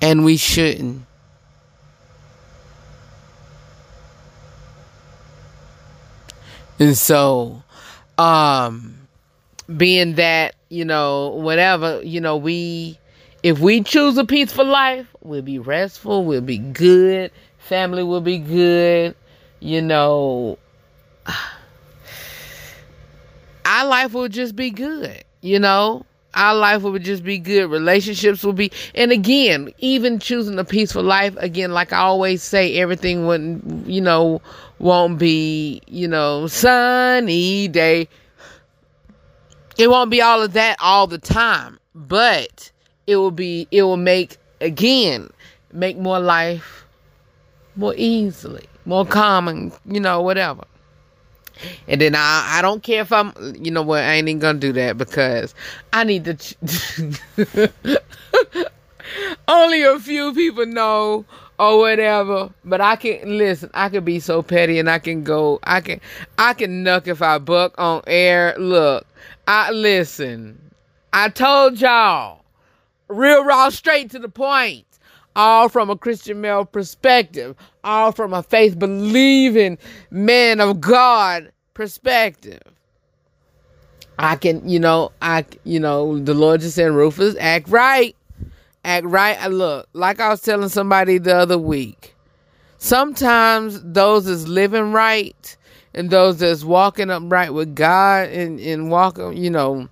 And we shouldn't. And so, um, being that, you know, whatever, you know, we, if we choose a peaceful life, we'll be restful, we'll be good, family will be good, you know, our life will just be good, you know. our life would just be good. Relationships will be, and again, even choosing a peaceful life. Again, like I always say, everything wouldn't, you know, won't be, you know, sunny day. It won't be all of that all the time, but it will be. It will make again make more life more easily, more common, you know, whatever. And then I, I don't care if I'm, you know what, I ain't even gonna do that because I need to. Ch- Only a few people know or whatever, but I can listen. I can be so petty and I can go. I can, I can nuck if I buck on air. Look, I listen. I told y'all, real raw, straight to the point all from a Christian male perspective, all from a faith believing man of God perspective. I can, you know, I, you know, the Lord just said, Rufus, act right. Act right. I look, like I was telling somebody the other week, sometimes those that's living right and those that's walking upright with God and, and walking, you know,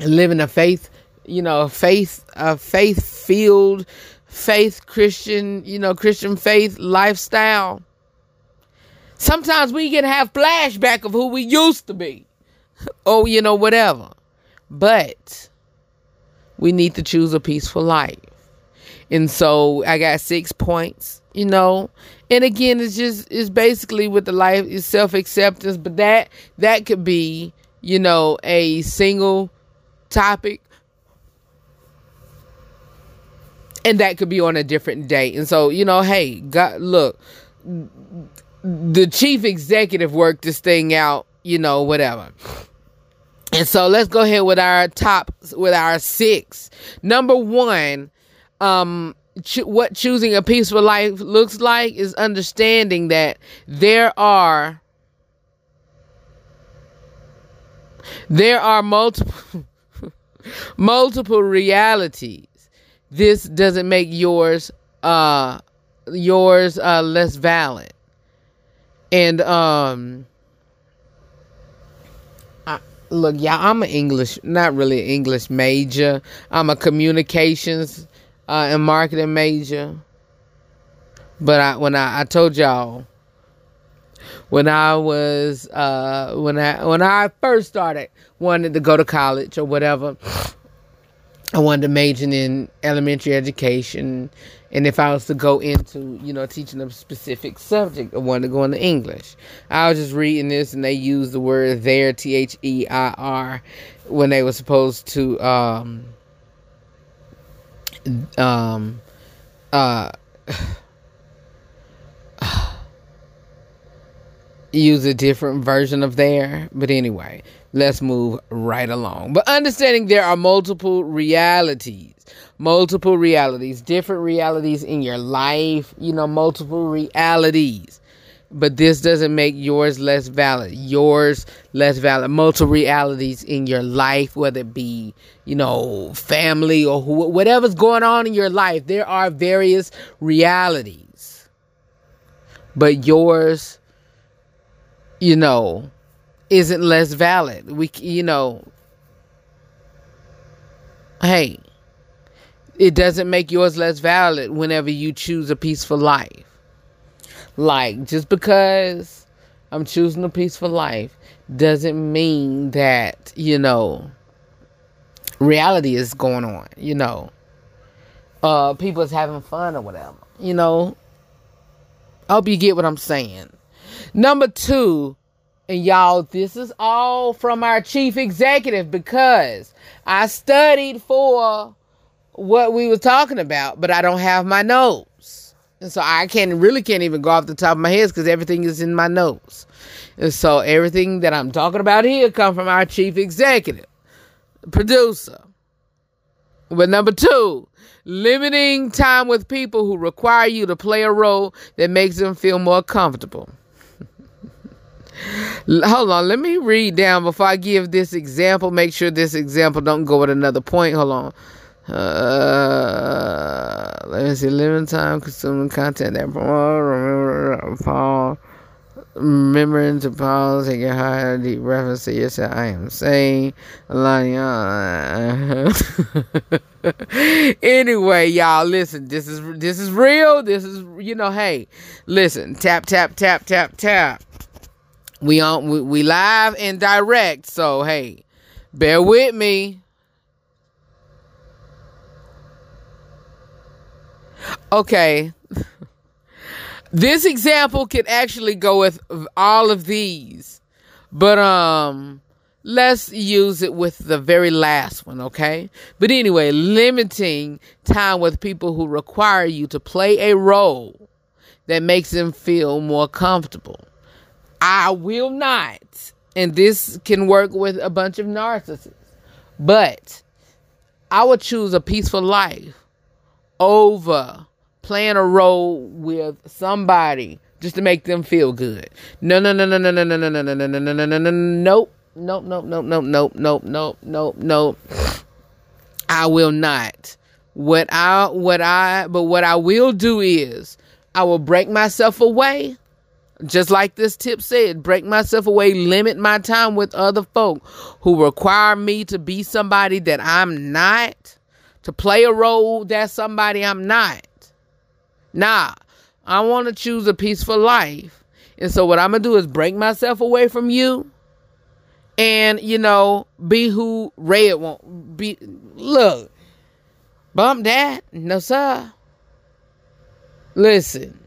living a faith you know, faith, a faith filled, faith Christian, you know, Christian faith lifestyle. Sometimes we can have flashback of who we used to be. oh, you know, whatever. But we need to choose a peaceful life. And so I got six points, you know. And again, it's just it's basically with the life is self acceptance, but that that could be, you know, a single topic and that could be on a different day. And so, you know, hey, God, look, the chief executive worked this thing out, you know, whatever. And so let's go ahead with our top, with our six. Number one, um, cho- what choosing a peaceful life looks like is understanding that there are there are multiple multiple realities this doesn't make yours uh yours uh less valid. And um yeah i'm an english not really an english major. I'm a communications uh and marketing major. But i when i i told y'all when i was uh when i when i first started wanted to go to college or whatever I wanted to major in elementary education, and if I was to go into, you know, teaching a specific subject, I wanted to go into English. I was just reading this, and they used the word there, T H E I R, when they were supposed to, um, um, uh, use a different version of there. But anyway, let's move right along. But understanding there are multiple realities, multiple realities, different realities in your life, you know, multiple realities. But this doesn't make yours less valid. Yours less valid. Multiple realities in your life, whether it be, you know, family or wh- whatever's going on in your life. There are various realities. But yours you know, isn't less valid. We, you know, hey, it doesn't make yours less valid whenever you choose a peaceful life. Like, just because I'm choosing a peaceful life doesn't mean that, you know, reality is going on, you know. Uh, people is having fun or whatever, you know. I hope you get what I'm saying. Number two, and y'all, this is all from our chief executive because I studied for what we were talking about, but I don't have my notes. And so I can't really can't even go off the top of my head because everything is in my notes. And so everything that I'm talking about here come from our chief executive, producer. But number two, limiting time with people who require you to play a role that makes them feel more comfortable. Hold on, let me read down before I give this example. Make sure this example don't go at another point. Hold on. Uh, let me see. Living time, consuming content that Paul. remembering to pause, take a high, deep reference to yourself. I am saying, anyway, y'all, listen. This is this is real. This is you know. Hey, listen. Tap tap tap tap tap. We on we, we live and direct. So hey, bear with me. Okay. this example can actually go with all of these. But um let's use it with the very last one, okay? But anyway, limiting time with people who require you to play a role that makes them feel more comfortable. I will not, and this can work with a bunch of narcissists, but I would choose a peaceful life over playing a role with somebody just to make them feel good. No, no, no, no, no, no, no, no, no, no, no, no, no, no, no, no, nope. Nope, nope, nope, nope, nope, nope, nope, nope, nope. I will not. What I what I but what I will do is I will break myself away. Just like this tip said, break myself away, limit my time with other folk who require me to be somebody that I'm not, to play a role that's somebody I'm not. Nah, I want to choose a peaceful life. And so what I'm going to do is break myself away from you and, you know, be who Red won't be. Look, bump that. No, sir. Listen,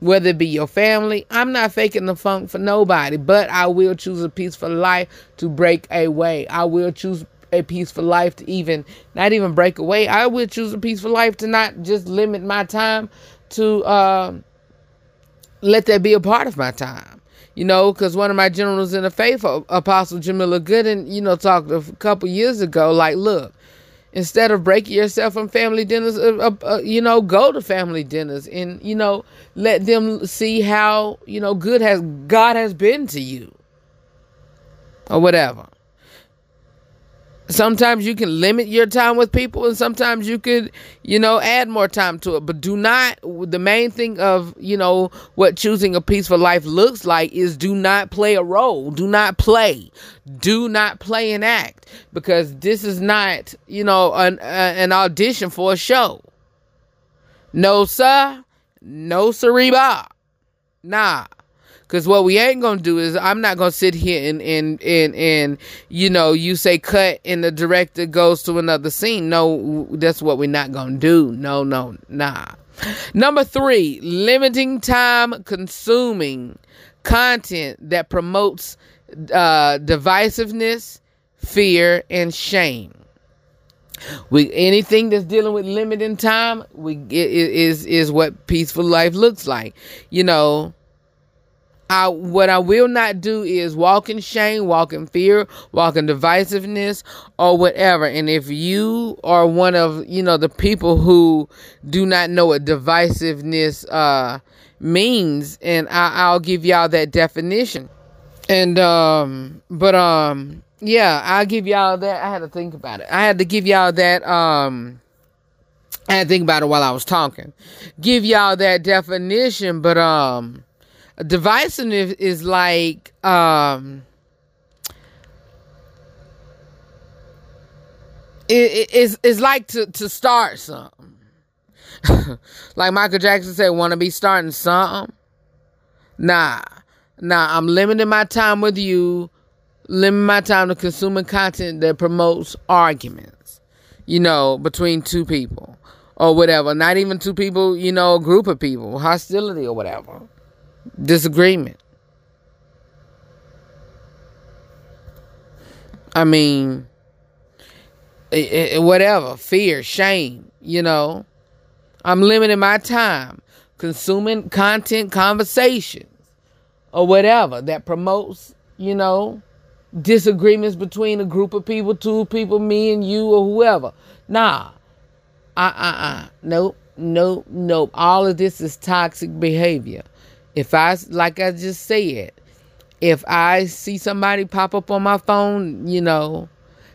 whether it be your family, I'm not faking the funk for nobody, but I will choose a peaceful life to break away. I will choose a peaceful life to even not even break away. I will choose a peaceful life to not just limit my time to uh, let that be a part of my time. You know, because one of my generals in the faith, Apostle Jamila Gooden, you know, talked a couple years ago, like, look, instead of breaking yourself from family dinners, uh, uh, uh, you know, go to family dinners and, you know, let them see how, you know, good has God has been to you or whatever sometimes you can limit your time with people and sometimes you could you know add more time to it. But do not the main thing of you know what choosing a peaceful life looks like is do not play a role. Do not play. Do not play an act. Because this is not you know an, uh, an audition for a show. No sir. No sirree nah Cause what we ain't gonna do is I'm not gonna sit here and and and and you know you say cut and the director goes to another scene. No, that's what we're not gonna do. No, no, nah. Number three, limiting time consuming content that promotes uh, divisiveness, fear, and shame. We anything that's dealing with limiting time, we is is what peaceful life looks like. You know, I what I will not do is walk in shame, walk in fear, walk in divisiveness or whatever. And if you are one of, you know, the people who do not know what divisiveness uh means, and I, I'll give y'all that definition. And um but um yeah, I'll give y'all that. I had to think about it. I had to give y'all that um I had to think about it while I was talking. Give y'all that definition, but um divisiveness is like um it is it's like to to start something. like Michael Jackson said, want to be starting something? Nah, nah. I'm limiting my time with you. Limiting my time to consuming content that promotes arguments. You know, between two people or whatever. Not even two people. You know, a group of people, hostility or whatever disagreement. I mean, it, it, whatever, fear, shame, you know. I'm limiting my time consuming content conversations or whatever that promotes, you know, disagreements between a group of people, two people, me and you or whoever. Nah. Uh uh uh. Nope. Nope. Nope. All of this is toxic behavior. If I, like I just said, if I see somebody pop up on my phone, you know,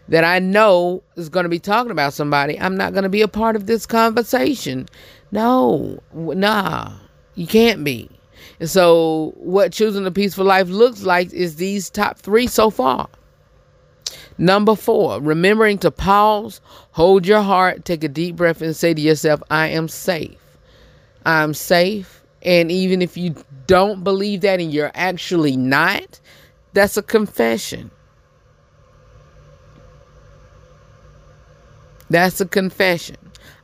that I know is going to be talking about somebody, I'm not going to be a part of this conversation. No, nah, you can't be. And so, what choosing a peaceful life looks like is these top three so far. Number four, remembering to pause, hold your heart, take a deep breath, and say to yourself, I am safe. I'm safe. And even if you don't believe that and you're actually not, that's a confession. That's a confession.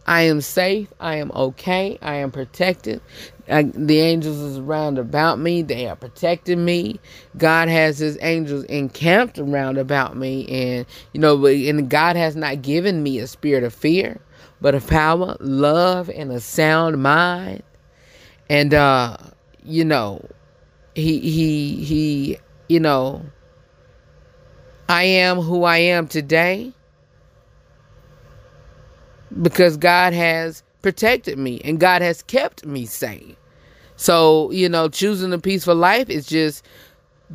I am safe. I am okay. I am protected. I, the angels is around about me. They are protecting me. God has his angels encamped around about me. And, you know, and God has not given me a spirit of fear, but of power, love, and a sound mind. And, uh, you know, he, he, he, you know, I am who I am today because God has protected me and God has kept me safe. So, you know, choosing a peaceful life is just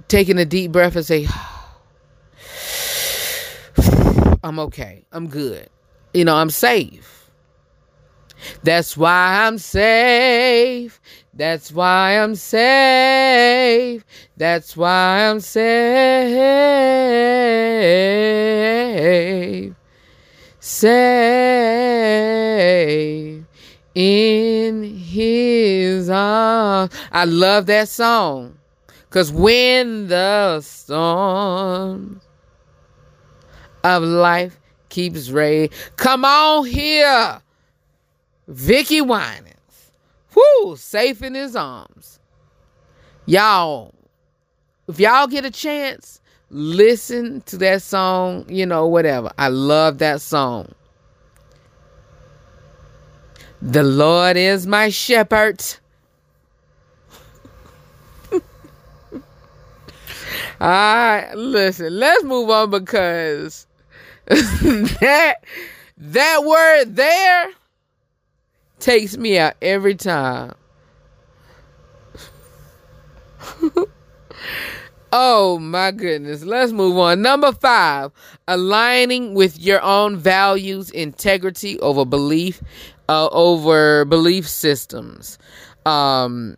taking a deep breath and say, I'm okay. I'm good. You know, I'm safe. That's why I'm safe. That's why I'm safe. That's why I'm safe. Safe in his arms. I love that song. Cause when the storm of life keeps raging, come on here, Vickie Winans. Whoo, safe in his arms. Y'all, if y'all get a chance, listen to that song, you know, whatever. I love that song. The Lord is my shepherd. All right, listen, let's move on because that that word there takes me out every time. oh my goodness. Let's move on. Number five, aligning with your own values, integrity over belief, uh, over belief systems. Um,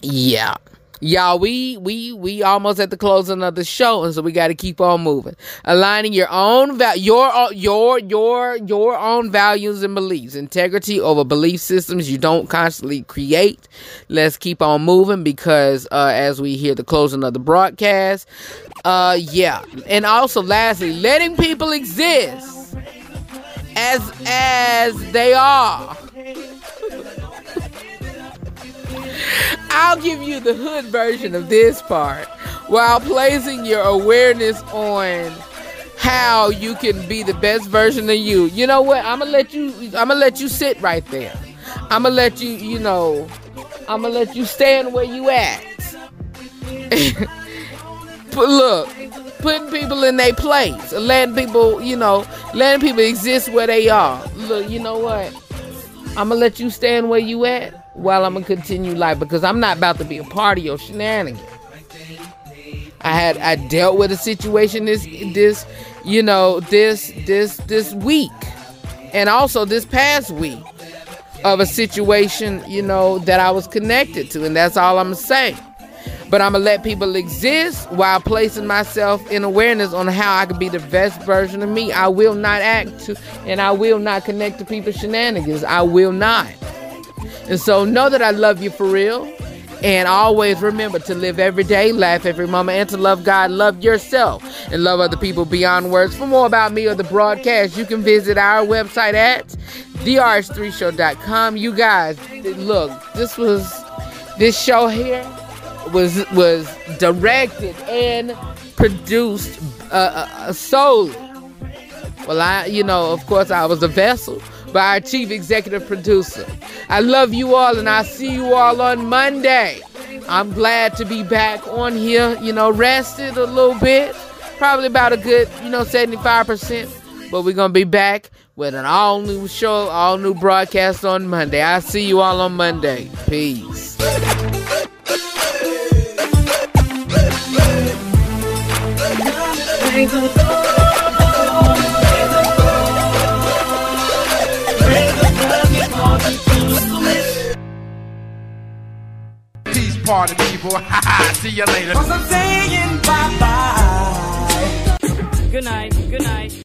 yeah y'all we we we almost at the closing of the show and so we got to keep on moving. Aligning your own va- your your your your own values and beliefs. Integrity over belief systems you don't constantly create. Let's keep on moving because uh as we hear the closing of the broadcast uh yeah. And also lastly letting people exist as as they are I'll give you the hood version of this part while placing your awareness on how you can be the best version of you. You know what? I'm gonna let you I'm gonna let you sit right there. I'm gonna let you, you know, I'm gonna let you stand where you at. but look, putting people in their place, letting people, you know, letting people exist where they are. Look, you know what? I'm gonna let you stand where you at while I'm gonna continue life because I'm not about to be a part of your shenanigans. I had I dealt with a situation this this you know this this this week and also this past week of a situation you know that I was connected to and that's all I'm gonna say. But I'm gonna let people exist while placing myself in awareness on how I can be the best version of me. I will not act to and I will not connect to people's shenanigans. I will not. And so know that I love you for real. And always remember to live every day, laugh every moment, and to love God, love yourself, and love other people beyond words. For more about me or the broadcast, you can visit our website at therh3show.com. You guys, look, this was this show here was was directed and produced uh, uh, solely. Well, I, you know, of course, I was a vessel, by our chief executive producer. I love you all, and I'll see you all on Monday. I'm glad to be back on here, you know, rested a little bit, probably about a good, you know, 75%. But we're going to be back with an all new show, all new broadcast on Monday. I'll see you all on Monday. Peace. Peace. Party people. See you later. Cause I'm saying bye bye. Good night. Good night.